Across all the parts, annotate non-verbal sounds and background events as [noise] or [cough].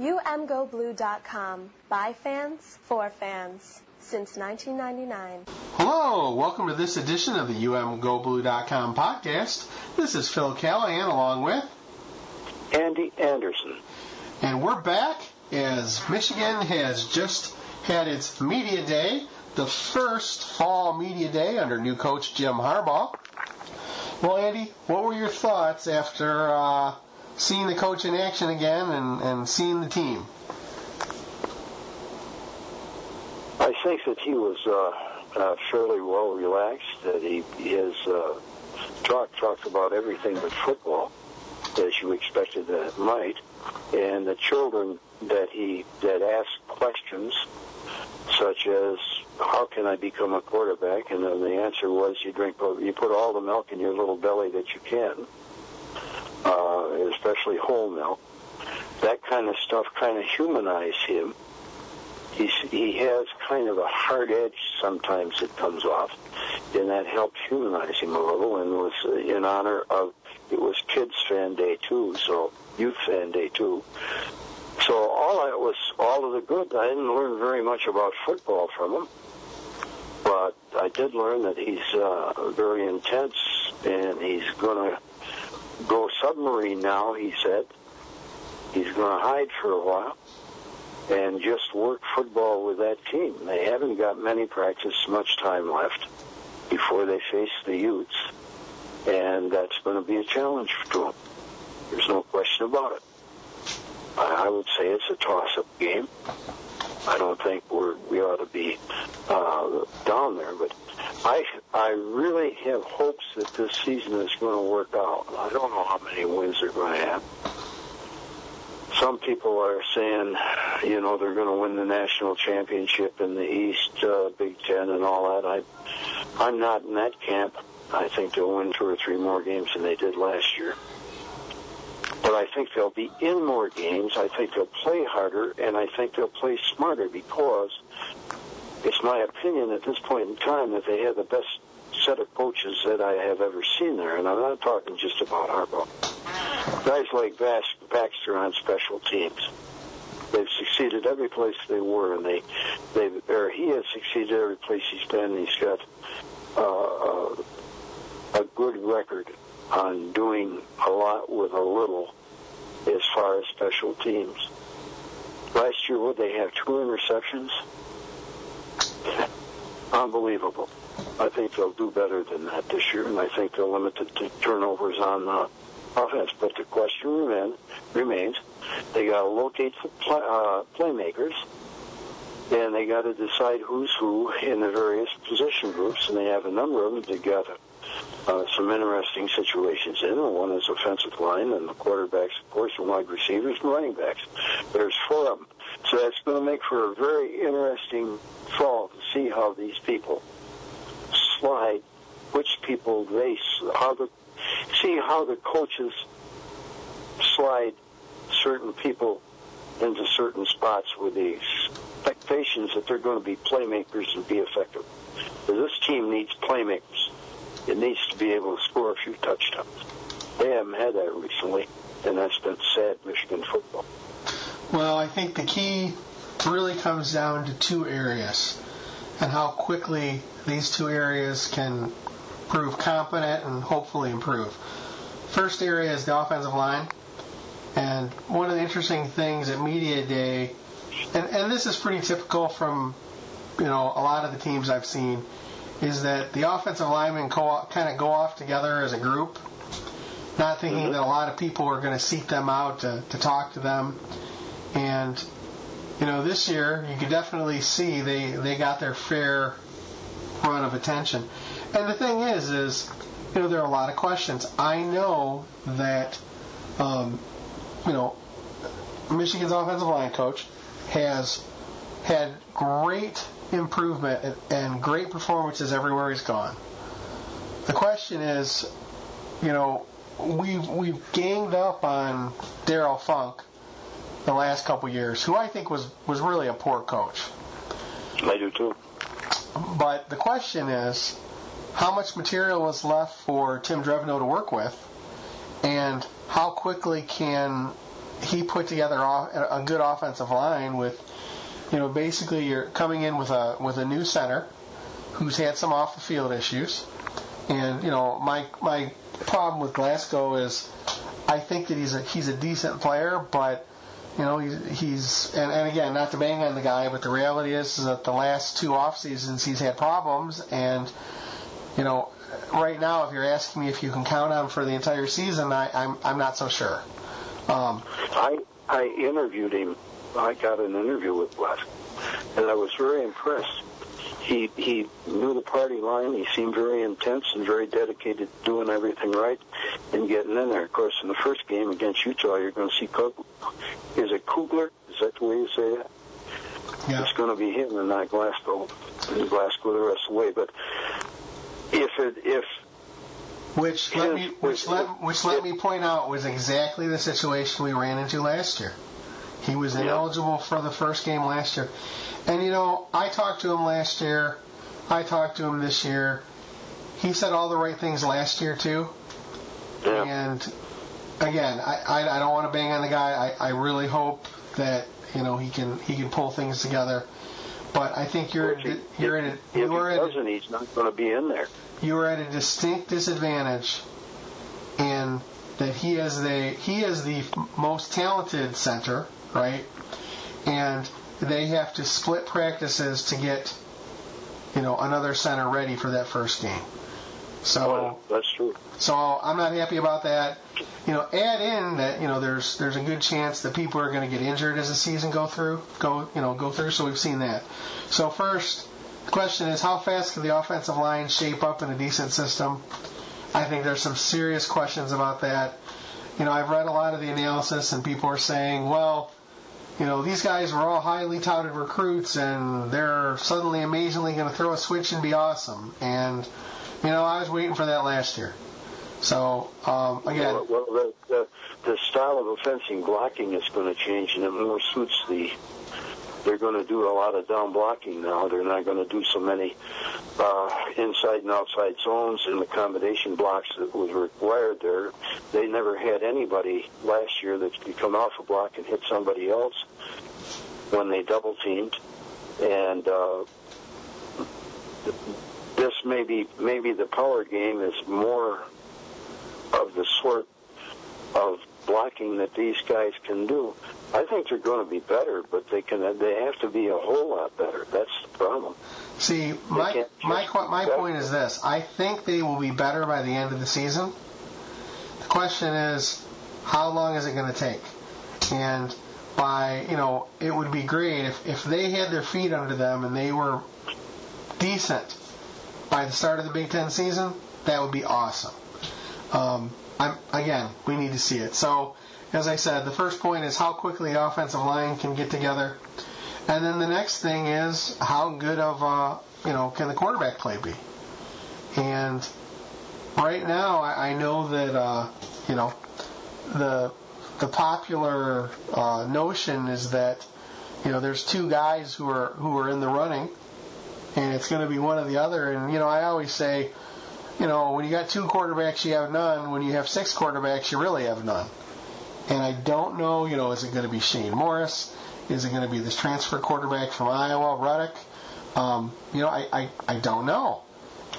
UMGoBlue.com. By fans, for fans. Since 1999. Hello, welcome to this edition of the UMGoBlue.com podcast. This is Phil Callahan along with Andy Anderson. And we're back as Michigan has just had its media day, the first fall media day under new coach Jim Harbaugh. Well, Andy, what were your thoughts after uh, seeing the coach in action again and, and seeing the team? I think that he was uh, uh, fairly well relaxed. That he his uh, talk talked about everything but football, as you expected that it might, and the children that he that asked questions such as how can I become a quarterback? And then the answer was you drink you put all the milk in your little belly that you can uh, especially whole milk. That kind of stuff kind of humanized him. He's, he has kind of a hard edge sometimes it comes off, and that helped humanize him a little and was in honor of, it was Kids Fan Day too, so Youth Fan Day too. So all that was all of the good. I didn't learn very much about football from him, but I did learn that he's uh, very intense and he's going to go submarine now, he said. He's going to hide for a while and just work football with that team. They haven't got many practice, much time left before they face the Utes, and that's going to be a challenge to them. There's no question about it. I would say it's a toss-up game. I don't think we're we ought to be uh, down there, but I I really have hopes that this season is going to work out. I don't know how many wins they're going to have. Some people are saying, you know, they're going to win the national championship in the East, uh, Big Ten, and all that. I I'm not in that camp. I think they'll win two or three more games than they did last year but I think they'll be in more games. I think they'll play harder, and I think they'll play smarter because it's my opinion at this point in time that they have the best set of coaches that I have ever seen there, and I'm not talking just about Harbaugh. Guys like Baxter on special teams. They've succeeded every place they were, and they, they, or he has succeeded every place he's been. He's got uh, a good record on doing a lot with a little as far as special teams. Last year, would they have two interceptions? Unbelievable. I think they'll do better than that this year, and I think they'll limit the turnovers on the offense. But the question remain, remains, they got to locate the play, uh, playmakers, and they got to decide who's who in the various position groups, and they have a number of them together uh, some interesting situations in. One is offensive line, and the quarterbacks, of course, and wide receivers and running backs. There's four of them. So that's going to make for a very interesting fall to see how these people slide, which people they, how the, see how the coaches slide certain people into certain spots with the expectations that they're going to be playmakers and be effective. This team needs playmakers it needs to be able to score a few touchdowns. They haven't had that recently, and that's been sad Michigan football. Well, I think the key really comes down to two areas and how quickly these two areas can prove competent and hopefully improve. First area is the offensive line. And one of the interesting things at Media Day, and, and this is pretty typical from you know a lot of the teams I've seen, is that the offensive linemen co- kind of go off together as a group, not thinking mm-hmm. that a lot of people are going to seek them out to, to talk to them. And, you know, this year you could definitely see they, they got their fair run of attention. And the thing is, is, you know, there are a lot of questions. I know that, um, you know, Michigan's offensive line coach has had great improvement and great performances everywhere he's gone. The question is, you know, we've we've ganged up on Darrell Funk the last couple years, who I think was was really a poor coach. I do too. But the question is, how much material was left for Tim Drevno to work with, and how quickly can he put together a good offensive line with, you know, basically you're coming in with a with a new center who's had some off the field issues, and you know my my problem with Glasgow is I think that he's a he's a decent player, but you know he's, he's and, and again not to bang on the guy, but the reality is, is that the last two off seasons he's had problems, and you know right now if you're asking me if you can count on him for the entire season, I, I'm I'm not so sure. Um, I I interviewed him. I got an interview with Wes, and I was very impressed. He he knew the party line. He seemed very intense and very dedicated, to doing everything right and getting in there. Of course, in the first game against Utah, you're going to see Kug- is it Kugler? Is that the way you say it? Yeah. It's going to be him and not Glasgow. And Glasgow the rest of the way. But if it if which let me which let which let me point out was exactly the situation we ran into last year. He was ineligible for the first game last year. And you know, I talked to him last year. I talked to him this year. He said all the right things last year too. Yeah. And again, I, I, I don't want to bang on the guy. I, I really hope that you know he can he can pull things together. But I think you're he, you're in a, if you're he doesn't, he's not going to be in there you are at a distinct disadvantage in that he is the he is the most talented center, right? And they have to split practices to get you know another center ready for that first game. So well, that's true. So I'm not happy about that. You know, add in that you know there's there's a good chance that people are going to get injured as the season go through go you know go through. So we've seen that. So first, the question is, how fast can the offensive line shape up in a decent system? I think there's some serious questions about that. You know, I've read a lot of the analysis, and people are saying, well, you know, these guys were all highly touted recruits, and they're suddenly amazingly going to throw a switch and be awesome. And, you know, I was waiting for that last year. So, um, again. Well, well the, the, the style of offensive blocking is going to change, and it more suits the they're going to do a lot of down blocking now. They're not going to do so many uh, inside and outside zones and accommodation blocks that was required there. They never had anybody last year that could come off a block and hit somebody else when they double teamed. And uh, this maybe maybe the power game is more of the sort of blocking that these guys can do. I think they're going to be better, but they can they have to be a whole lot better. That's the problem. See, my my my point is this: I think they will be better by the end of the season. The question is, how long is it going to take? And by you know, it would be great if if they had their feet under them and they were decent by the start of the Big Ten season. That would be awesome. Um, I'm, again, we need to see it. So, as I said, the first point is how quickly the offensive line can get together, and then the next thing is how good of a you know can the quarterback play be? And right now, I, I know that uh, you know the the popular uh, notion is that you know there's two guys who are who are in the running, and it's going to be one or the other. And you know, I always say you know, when you got two quarterbacks, you have none. When you have six quarterbacks, you really have none. And I don't know, you know, is it going to be Shane Morris? Is it going to be this transfer quarterback from Iowa, Rudock? Um, you know, I, I, I don't know.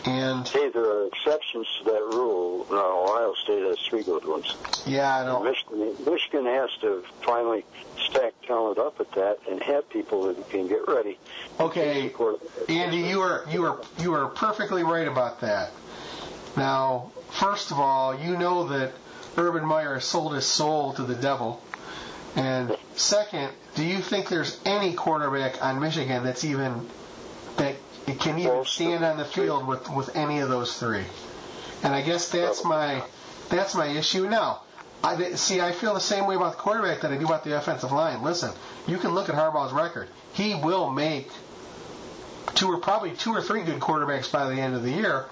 And hey, there are exceptions to that rule. No, Ohio State has three good ones. Yeah, I know. Michigan, Michigan has to finally stack talent up at that and have people that can get ready. Okay, Andy, you are you are you are perfectly right about that. Now, first of all, you know that Urban Meyer sold his soul to the devil. And second, do you think there's any quarterback on Michigan that's even that can even stand on the field with with any of those three? And I guess that's my that's my issue. Now, I see. I feel the same way about the quarterback that I do about the offensive line. Listen, you can look at Harbaugh's record. He will make two or probably two or three good quarterbacks by the end of the year.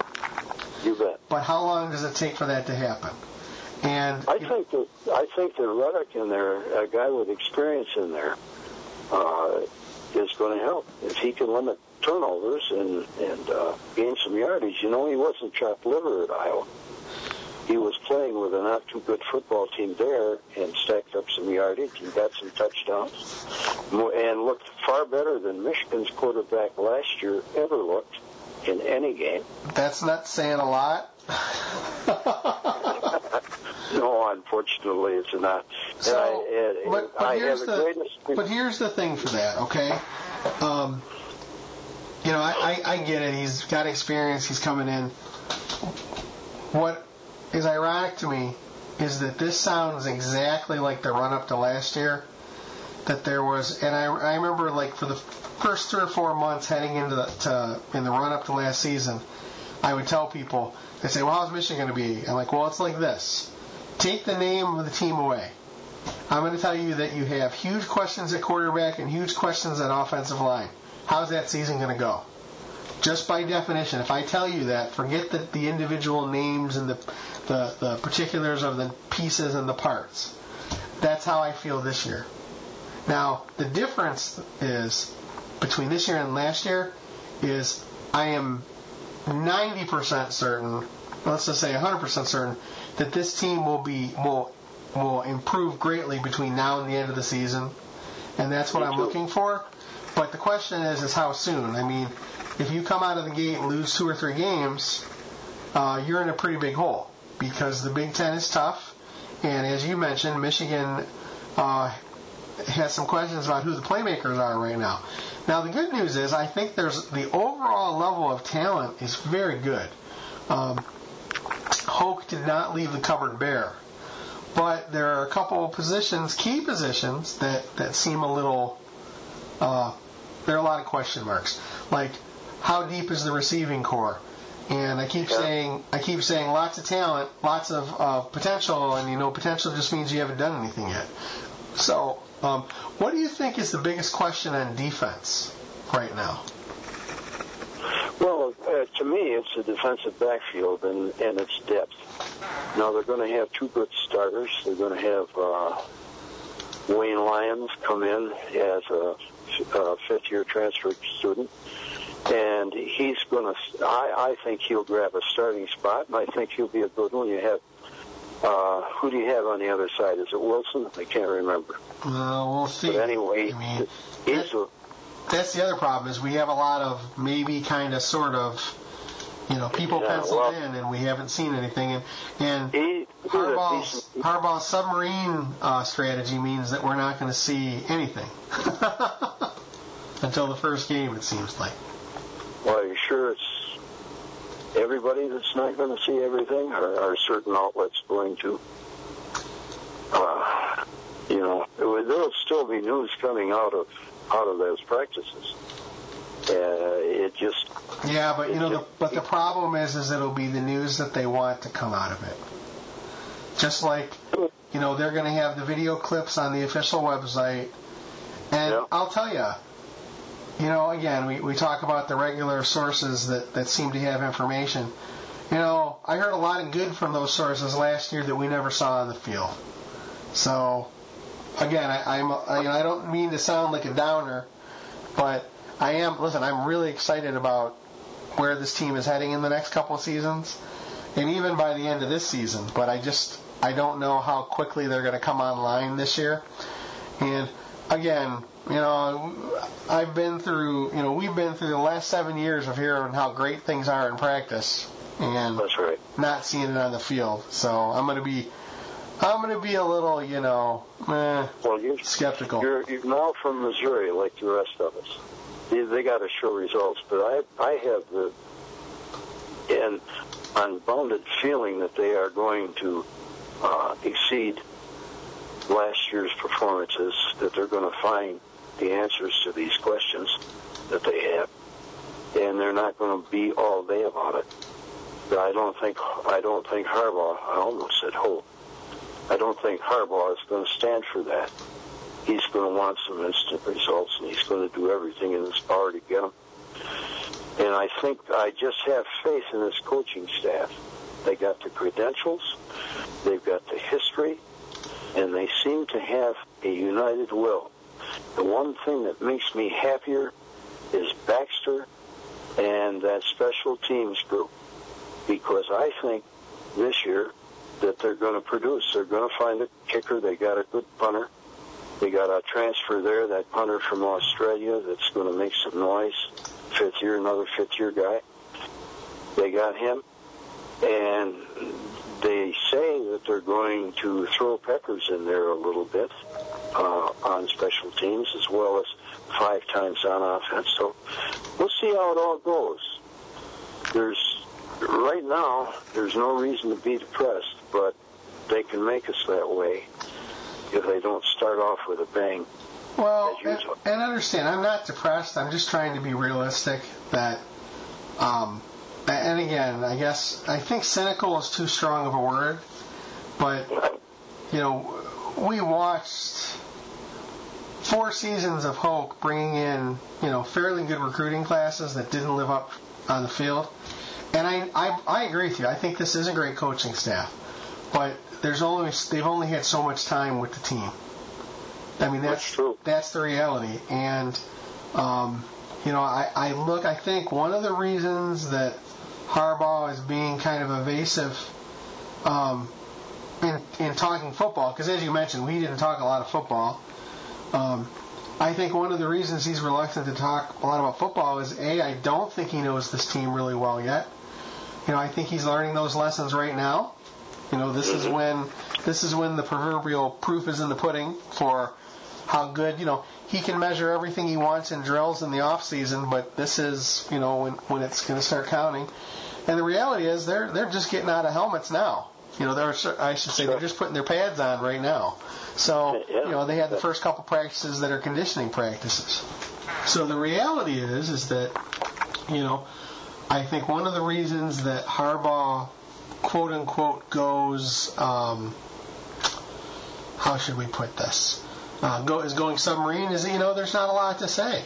You bet. But how long does it take for that to happen? And I think that I think that Rudock in there, a guy with experience in there, uh, is going to help if he can limit turnovers and and uh, gain some yardage. You know, he wasn't chopped liver at Iowa. he was playing with a not too good football team there and stacked up some yardage and got some touchdowns and looked far better than Michigan's quarterback last year ever looked in any game. That's not saying a lot. [laughs] no, unfortunately, it's not. So, I, but, but, here's the, but here's the thing for that, okay? Um, you know, I, I, I get it. He's got experience. He's coming in. What is ironic to me is that this sounds exactly like the run up to last year. That there was, and I, I remember like for the first three or four months heading into the to, in the run up to last season, I would tell people, they say, well, how's Michigan going to be? I'm like, well, it's like this. Take the name of the team away. I'm going to tell you that you have huge questions at quarterback and huge questions at offensive line. How's that season going to go? Just by definition, if I tell you that, forget the, the individual names and the, the, the particulars of the pieces and the parts. That's how I feel this year. Now, the difference is between this year and last year is I am 90% certain, let's just say 100% certain, that this team will be will will improve greatly between now and the end of the season, and that's what I'm looking for. But the question is, is how soon? I mean, if you come out of the gate and lose two or three games, uh, you're in a pretty big hole because the Big Ten is tough, and as you mentioned, Michigan uh, has some questions about who the playmakers are right now. Now, the good news is I think there's the overall level of talent is very good. Um, Hoke did not leave the cupboard bare, but there are a couple of positions, key positions that that seem a little. Uh, there are a lot of question marks, like how deep is the receiving corps? And I keep saying, I keep saying, lots of talent, lots of uh, potential, and you know, potential just means you haven't done anything yet. So, um, what do you think is the biggest question on defense right now? Well, uh, to me, it's the defensive backfield and, and its depth. Now, they're going to have two good starters. They're going to have uh, Wayne Lyons come in as a, a fifth-year transfer student, and he's going to. I, I think he'll grab a starting spot, and I think he'll be a good one. You have uh, who do you have on the other side? Is it Wilson? I can't remember. Uh, we'll see. But anyway, I mean, he's a, that's the other problem is we have a lot of maybe kind of sort of you know people yeah, penciled well, in and we haven't seen anything and and he, Harbaugh's, Harbaugh's submarine uh, strategy means that we're not going to see anything [laughs] until the first game it seems like. Well, you sure it's everybody that's not going to see everything? Or are certain outlets going to? Uh, you know, there'll still be news coming out of out of those practices. Uh, it just yeah, but you know, the, but the problem is, is it'll be the news that they want to come out of it. Just like you know, they're going to have the video clips on the official website, and yeah. I'll tell you, you know, again, we, we talk about the regular sources that, that seem to have information. You know, I heard a lot of good from those sources last year that we never saw on the field. So, again, I, I'm I, you know, I don't mean to sound like a downer, but I am. Listen, I'm really excited about where this team is heading in the next couple of seasons, and even by the end of this season. But I just I don't know how quickly they're going to come online this year. And again, you know, I've been through, you know, we've been through the last seven years of hearing how great things are in practice, and That's right. not seeing it on the field. So I'm going to be, I'm going to be a little, you know, eh, well, you're, skeptical. You're, you're now from Missouri, like the rest of us. They, they got to show results, but I, I have the, an unbounded feeling that they are going to uh, exceed last year's performances. That they're going to find the answers to these questions that they have, and they're not going to be all day about it. But I don't think I don't think Harbaugh. I almost said Hope. I don't think Harbaugh is going to stand for that. He's going to want some instant results, and he's going to do everything in his power to get them. And I think I just have faith in this coaching staff. They got the credentials, they've got the history, and they seem to have a united will. The one thing that makes me happier is Baxter and that special teams group because I think this year that they're going to produce. They're going to find a kicker. They got a good punter. They got a transfer there, that punter from Australia that's going to make some noise. Fifth year, another fifth year guy. They got him. And they say that they're going to throw Peppers in there a little bit uh, on special teams as well as five times on offense. So we'll see how it all goes. There's right now there's no reason to be depressed, but they can make us that way if they don't start off with a bang. Well, and, and understand, I'm not depressed. I'm just trying to be realistic. That, um, and again, I guess I think cynical is too strong of a word, but you know, we watched four seasons of Hoke bringing in you know fairly good recruiting classes that didn't live up on the field, and I I, I agree with you. I think this is a great coaching staff, but there's only they've only had so much time with the team. I mean that's That's true. that's the reality, and um, you know I, I look I think one of the reasons that Harbaugh is being kind of evasive um, in in talking football because as you mentioned we didn't talk a lot of football. Um, I think one of the reasons he's reluctant to talk a lot about football is a I don't think he knows this team really well yet. You know I think he's learning those lessons right now. You know this is when this is when the proverbial proof is in the pudding for how good you know he can measure everything he wants in drills in the off season, but this is you know when when it's going to start counting. And the reality is they're they're just getting out of helmets now. You know, they're I should say they're just putting their pads on right now. So Yeah. you know they had the first couple practices that are conditioning practices. So the reality is is that you know I think one of the reasons that Harbaugh quote unquote goes um, how should we put this uh, go is going submarine is you know there's not a lot to say.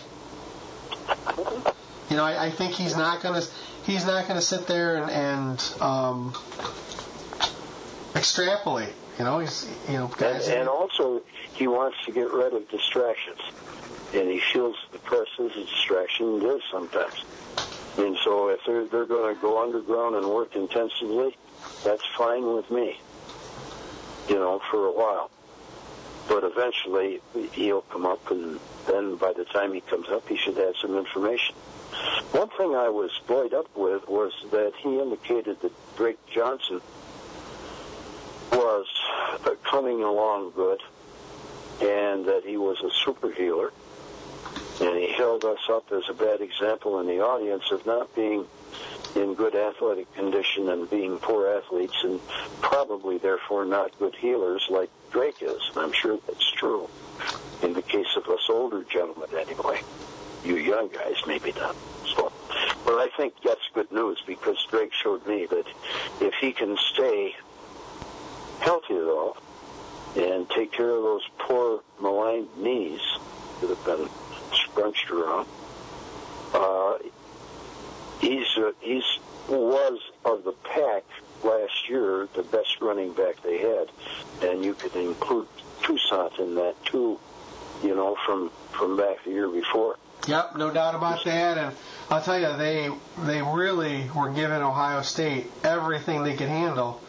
You know I, I think he's not gonna he's not gonna sit there and, and um, extrapolate. You know he's you know And, guys. and also, he wants to get rid of distractions. And he feels the press is a distraction. It is sometimes. And so if they're, they're going to go underground and work intensively, that's fine with me, you know, for a while. But eventually, he'll come up, and then by the time he comes up, he should have some information. One thing I was buoyed up with was that he indicated that Drake Johnson was uh, coming along good and that he was a super healer. And he held us up as a bad example in the audience of not being in good athletic condition and being poor athletes and probably therefore not good healers like Drake is. And I'm sure that's true in the case of us older gentlemen anyway. You young guys maybe not. So, but I think that's good news because Drake showed me that if he can stay healthy at all and take care of those poor maligned knees that have been scrunched around. Uh, he's was of the pack last year the best running back they had, and you could include Toussaint in that too. You know, from from back the year before. Yep, no doubt about that. And I'll tell you, they they really were giving Ohio State everything they could handle,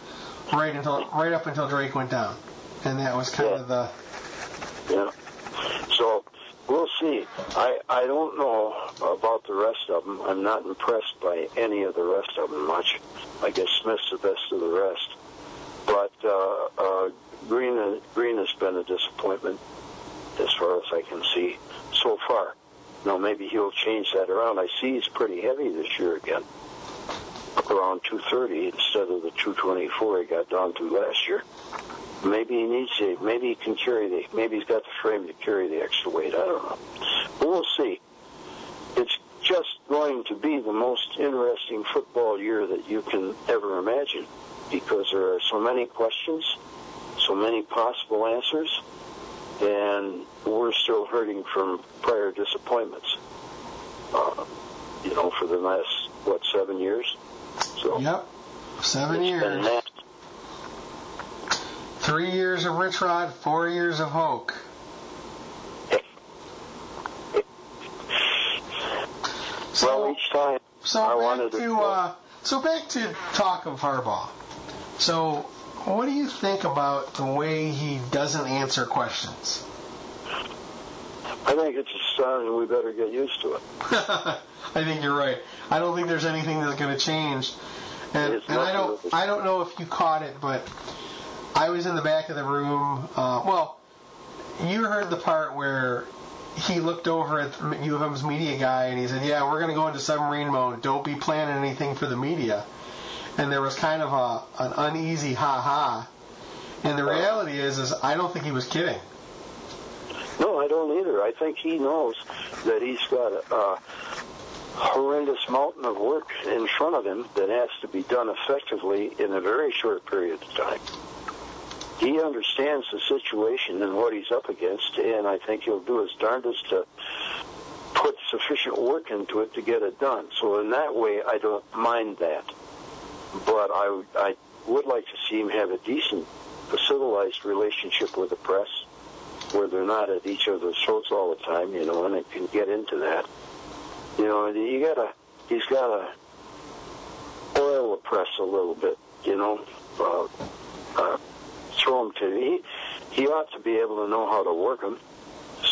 right until right up until Drake went down, and that was kind Yeah. of the Yeah. So we'll see. I I don't know about the rest of them. I'm not impressed by any of the rest of them much. I guess Smith's the best of the rest. But uh, uh, Green Green has been a disappointment as far as I can see so far. Now maybe he'll change that around. I see he's pretty heavy this year again, around 230 instead of the 224 he got down to last year. Maybe he needs to. Maybe he can carry the. Maybe he's got the frame to carry the extra weight. I don't know. But we'll see. It's just going to be the most interesting football year that you can ever imagine, because there are so many questions, so many possible answers, and we're still hurting from prior disappointments. Uh, you know, for the last what seven years. So yep, seven years. Three years of Rich Rod, four years of Hoke. So, well, each time So I wanted to to- uh, so back to talk of Harbaugh. So what do you think about the way he doesn't answer questions? I think it's a sign and we better get used to it. [laughs] I think you're right. I don't think there's anything that's going to change. And, and I don't. I don't know if you caught it, but I was in the back of the room. Uh, well, you heard the part where he looked over at U of M's media guy and he said, "Yeah, we're going to go into submarine mode. Don't be planning anything for the media." And there was kind of a an uneasy ha ha. And the reality is, is I don't think he was kidding. No, I don't either. I think he knows that he's got a, a horrendous mountain of work in front of him that has to be done effectively in a very short period of time. He understands the situation and what he's up against, and I think he'll do his darndest to put sufficient work into it to get it done. So in that way, I don't mind that. But I, I would like to see him have a decent, a civilized relationship with the press where they're not at each other's throats all the time, you know, and it can get into that. You know, and you gotta, he's gotta oil the press a little bit, you know, uh, uh, throw him to, he, he ought to be able to know how to work them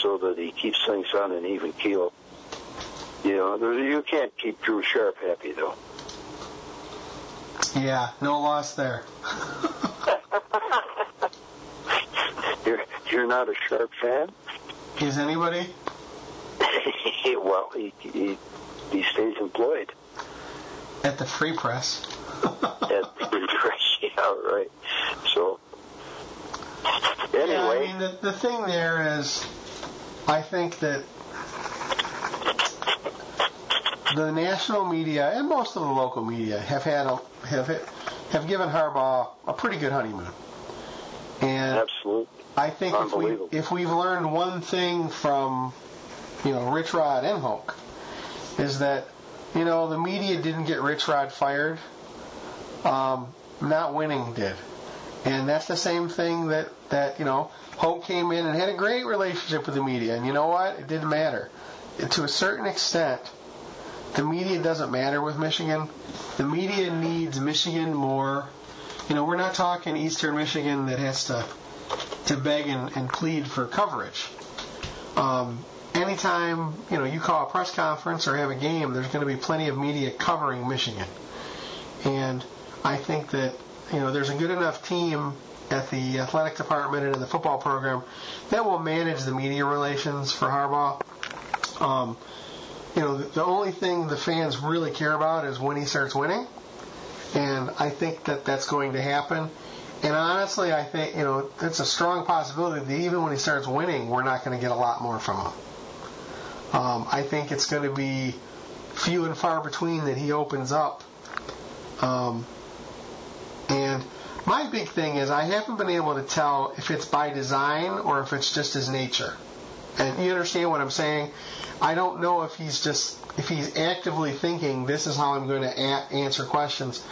so that he keeps things on an even keel. You know, you can't keep Drew Sharp happy though. Yeah, no loss there. [laughs] You're, you're not a Sharp fan? Is anybody? [laughs] well, he, he, he stays employed. At the Free Press. at the Free Press, [laughs] yeah, right. So Yeah, I mean, the, the thing there is, I think that the national media and most of the local media have had a, have have given Harbaugh a pretty good honeymoon, and absolutely. I think if we if we've learned one thing from you know Rich Rod and Hoke is that you know the media didn't get Rich Rod fired, um, not winning did, and that's the same thing that that you know Hoke came in and had a great relationship with the media, and you know what? It didn't matter to a certain extent. The media doesn't matter with Michigan. The media needs Michigan more. You know, we're not talking Eastern Michigan that has to to beg and, and plead for coverage. Um, anytime you know you call a press conference or have a game, there's going to be plenty of media covering Michigan, and I think that you know there's a good enough team at the athletic department and in the football program that will manage the media relations for Harbaugh. Um, you know, the, only thing the fans really care about is when he starts winning, and I think that that's going to happen. And honestly, I think you know it's a strong possibility that even when he starts winning, we're not going to get a lot more from him. Um, I think it's going to be few and far between that he opens up. Um, and my big thing is I haven't been able to tell if it's by design or if it's just his nature. And you understand what I'm saying? I don't know if he's just if he's actively thinking this is how I'm going to a- answer questions,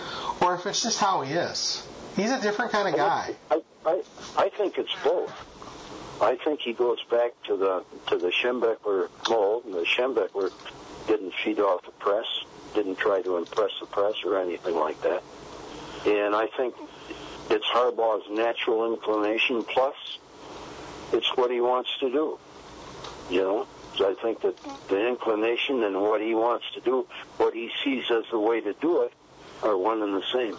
or if it's just how he is. He's a different kind of guy. I, I, I think it's both. I think he goes back to the to the Schembechler mold, and the Schembechler didn't feed off the press, didn't try to impress the press or anything like that. And I think it's Harbaugh's natural inclination, plus it's what he wants to do. You know, so I think that the inclination and what he wants to do, what he sees as the way to do it, are one and the same.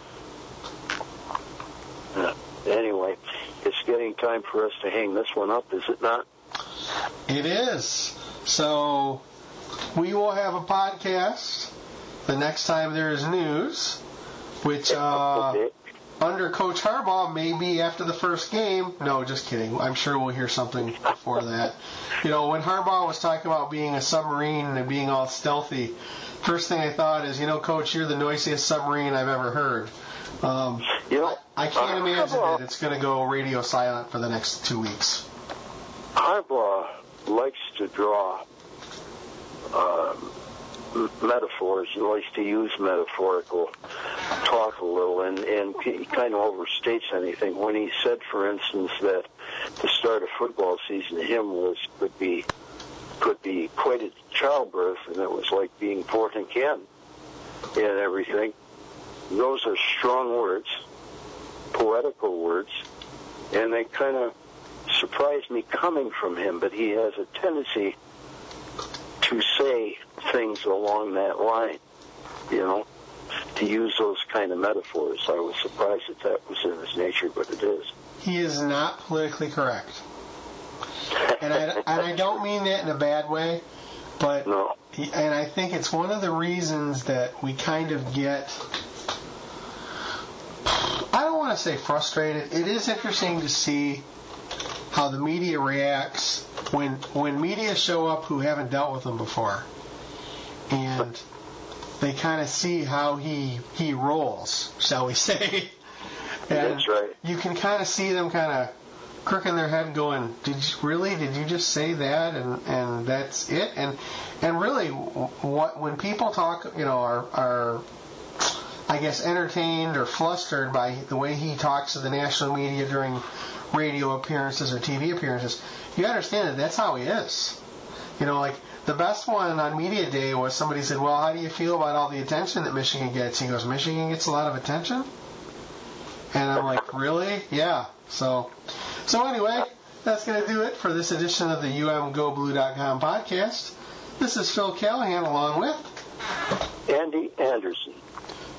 Uh, anyway, it's getting time for us to hang this one up, is it not? It is. So we will have a podcast the next time there is news, which uh, under Coach Harbaugh may be after the first game. No, just kidding. I'm sure we'll hear something before that. You know, when Harbaugh was talking about being a submarine and being all stealthy, first thing I thought is, you know, Coach, you're the noisiest submarine I've ever heard. Um, You know, I can't uh, imagine Harbaugh- that it's going to go radio silent for the next two weeks. Harbaugh likes to draw um, metaphors. He likes to use metaphorical talk a little, and and he kind of overstates anything. When he said, for instance, that the start of football season to him was could be could be equated to childbirth, and it was like being born again and everything. Those are strong words, poetical words, and they kind of surprised me coming from him. But he has a tendency say things along that line, you know, to use those kind of metaphors. I was surprised that that was in his nature, but it is. He is not politically correct. And I, and I don't mean that in a bad way, but no. he, and I think it's one of the reasons that we kind of get I don't want to say frustrated. It is interesting to see how the media reacts when when media show up who haven't dealt with them before, and they kind of see how he he rolls, shall we [laughs] say? And That's right. You can kind of see them kind of crooking their head, going, "Did you really? Did you just say that?" And and that's it. And and really, what when people talk, you know, are are I guess entertained or flustered by the way he talks to the national media during radio appearances or TV appearances, you understand that that's how he is. You know, like the best one on media day was somebody said, "Well, how do you feel about all the attention that Michigan gets?" He goes, "Michigan gets a lot of attention." And I'm like, "Really? Yeah." So, so anyway, that's going to do it for this edition of the UMGoBlue.com podcast. This is Phil Callahan along with Andy Anderson.